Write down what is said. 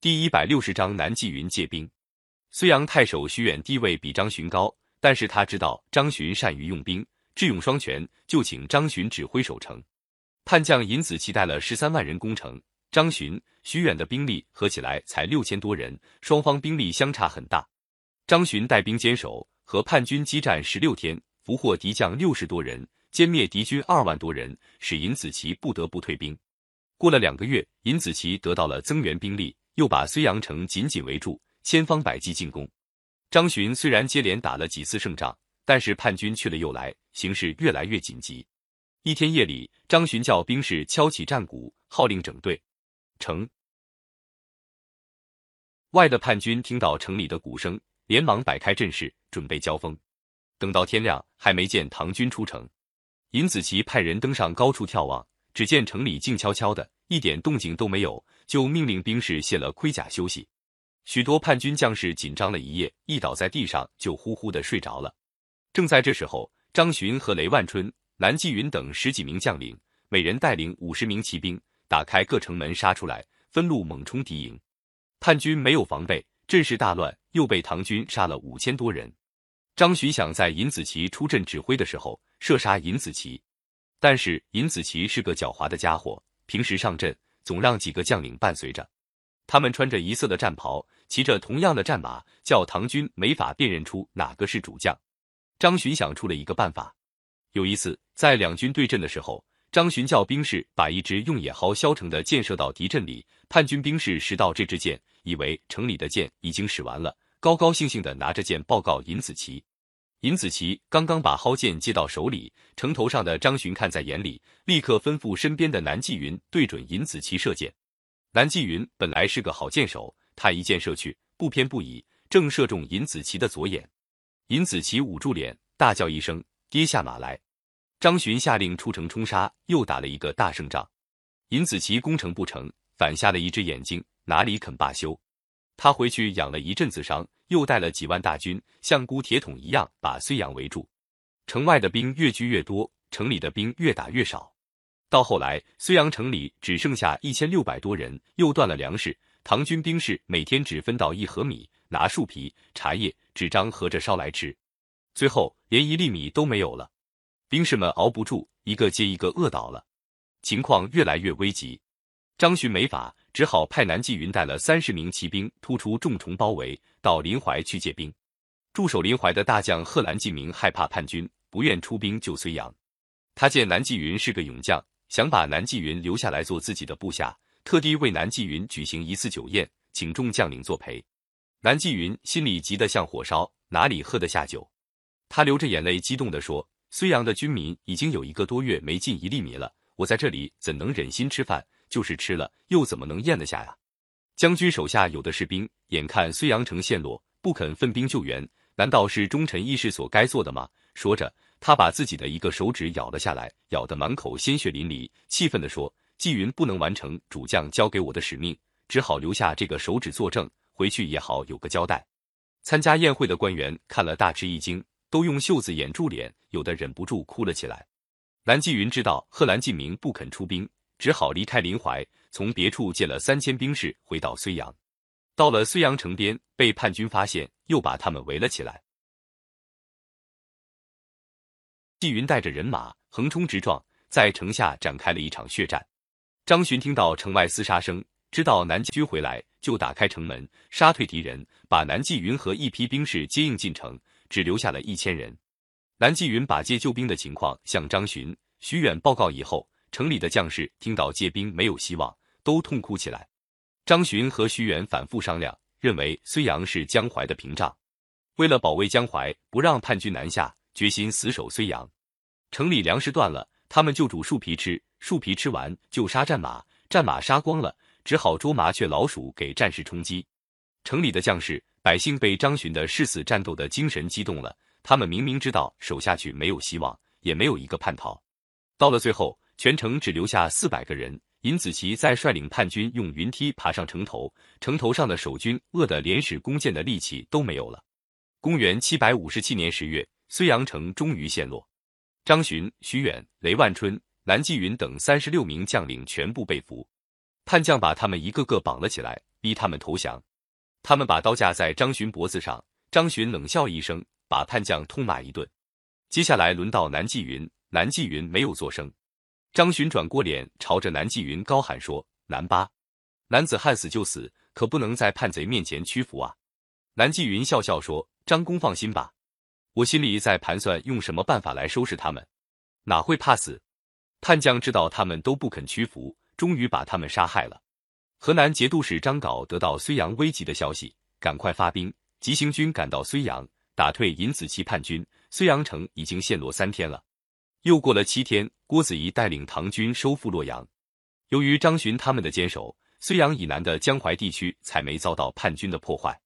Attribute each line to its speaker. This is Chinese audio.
Speaker 1: 第一百六十章南霁云借兵。睢阳太守徐远地位比张巡高，但是他知道张巡善于用兵，智勇双全，就请张巡指挥守城。叛将尹子奇带了十三万人攻城，张巡、徐远的兵力合起来才六千多人，双方兵力相差很大。张巡带兵坚守，和叛军激战十六天，俘获敌将六十多人，歼灭敌军二万多人，使尹子奇不得不退兵。过了两个月，尹子奇得到了增援兵力。又把睢阳城紧紧围住，千方百计进攻。张巡虽然接连打了几次胜仗，但是叛军去了又来，形势越来越紧急。一天夜里，张巡叫兵士敲起战鼓，号令整队。城外的叛军听到城里的鼓声，连忙摆开阵势，准备交锋。等到天亮，还没见唐军出城。尹子奇派人登上高处眺望，只见城里静悄悄的。一点动静都没有，就命令兵士卸了盔甲休息。许多叛军将士紧张了一夜，一倒在地上就呼呼的睡着了。正在这时候，张巡和雷万春、南霁云等十几名将领，每人带领五十名骑兵，打开各城门杀出来，分路猛冲敌营。叛军没有防备，阵势大乱，又被唐军杀了五千多人。张巡想在尹子奇出阵指挥的时候射杀尹子奇，但是尹子奇是个狡猾的家伙。平时上阵总让几个将领伴随着，他们穿着一色的战袍，骑着同样的战马，叫唐军没法辨认出哪个是主将。张巡想出了一个办法。有一次在两军对阵的时候，张巡叫兵士把一支用野蒿削成的箭射到敌阵里，叛军兵士拾到这支箭，以为城里的箭已经使完了，高高兴兴的拿着箭报告尹子奇。尹子奇刚刚把蒿箭接到手里，城头上的张巡看在眼里，立刻吩咐身边的南霁云对准尹子奇射箭。南霁云本来是个好箭手，他一箭射去，不偏不倚，正射中尹子奇的左眼。尹子奇捂住脸，大叫一声，跌下马来。张巡下令出城冲杀，又打了一个大胜仗。尹子奇攻城不成，反瞎了一只眼睛，哪里肯罢休？他回去养了一阵子伤。又带了几万大军，像箍铁桶一样把睢阳围住。城外的兵越聚越多，城里的兵越打越少。到后来，睢阳城里只剩下一千六百多人，又断了粮食。唐军兵士每天只分到一盒米，拿树皮、茶叶、纸张合着烧来吃。最后连一粒米都没有了，兵士们熬不住，一个接一个饿倒了，情况越来越危急。张巡没法。只好派南霁云带了三十名骑兵突出重重包围，到临淮去借兵。驻守临淮的大将贺兰进明害怕叛军，不愿出兵救睢阳。他见南霁云是个勇将，想把南霁云留下来做自己的部下，特地为南霁云举行一次酒宴，请众将领作陪。南霁云心里急得像火烧，哪里喝得下酒？他流着眼泪，激动地说：“睢阳的军民已经有一个多月没进一粒米了，我在这里怎能忍心吃饭？”就是吃了，又怎么能咽得下呀？将军手下有的是兵，眼看睢阳城陷落，不肯分兵救援，难道是忠臣义士所该做的吗？说着，他把自己的一个手指咬了下来，咬得满口鲜血淋漓，气愤地说：“纪云不能完成主将交给我的使命，只好留下这个手指作证，回去也好有个交代。”参加宴会的官员看了大吃一惊，都用袖子掩住脸，有的忍不住哭了起来。蓝纪云知道贺兰进明不肯出兵。只好离开临淮，从别处借了三千兵士回到睢阳。到了睢阳城边，被叛军发现，又把他们围了起来。纪云带着人马横冲直撞，在城下展开了一场血战。张巡听到城外厮杀声，知道南霁军回来，就打开城门，杀退敌人，把南霁云和一批兵士接应进城，只留下了一千人。南霁云把借救兵的情况向张巡、徐远报告以后。城里的将士听到借兵没有希望，都痛哭起来。张巡和徐远反复商量，认为睢阳是江淮的屏障，为了保卫江淮，不让叛军南下，决心死守睢阳。城里粮食断了，他们就煮树皮吃，树皮吃完就杀战马，战马杀光了，只好捉麻雀、老鼠给战士充饥。城里的将士、百姓被张巡的誓死战斗的精神激动了，他们明明知道守下去没有希望，也没有一个叛逃，到了最后。全城只留下四百个人，尹子奇在率领叛军用云梯爬上城头，城头上的守军饿得连使弓箭的力气都没有了。公元七百五十七年十月，睢阳城终于陷落，张巡、徐远、雷万春、南霁云等三十六名将领全部被俘，叛将把他们一个个绑了起来，逼他们投降。他们把刀架在张巡脖子上，张巡冷笑一声，把叛将痛骂一顿。接下来轮到南霁云，南霁云没有作声。张巡转过脸，朝着南霁云高喊说：“南八，男子汉死就死，可不能在叛贼面前屈服啊！”南霁云笑笑说：“张公放心吧，我心里在盘算用什么办法来收拾他们，哪会怕死？”叛将知道他们都不肯屈服，终于把他们杀害了。河南节度使张镐得到睢阳危急的消息，赶快发兵，急行军赶到睢阳，打退尹子奇叛军。睢阳城已经陷落三天了。又过了七天，郭子仪带领唐军收复洛阳。由于张巡他们的坚守，睢阳以南的江淮地区才没遭到叛军的破坏。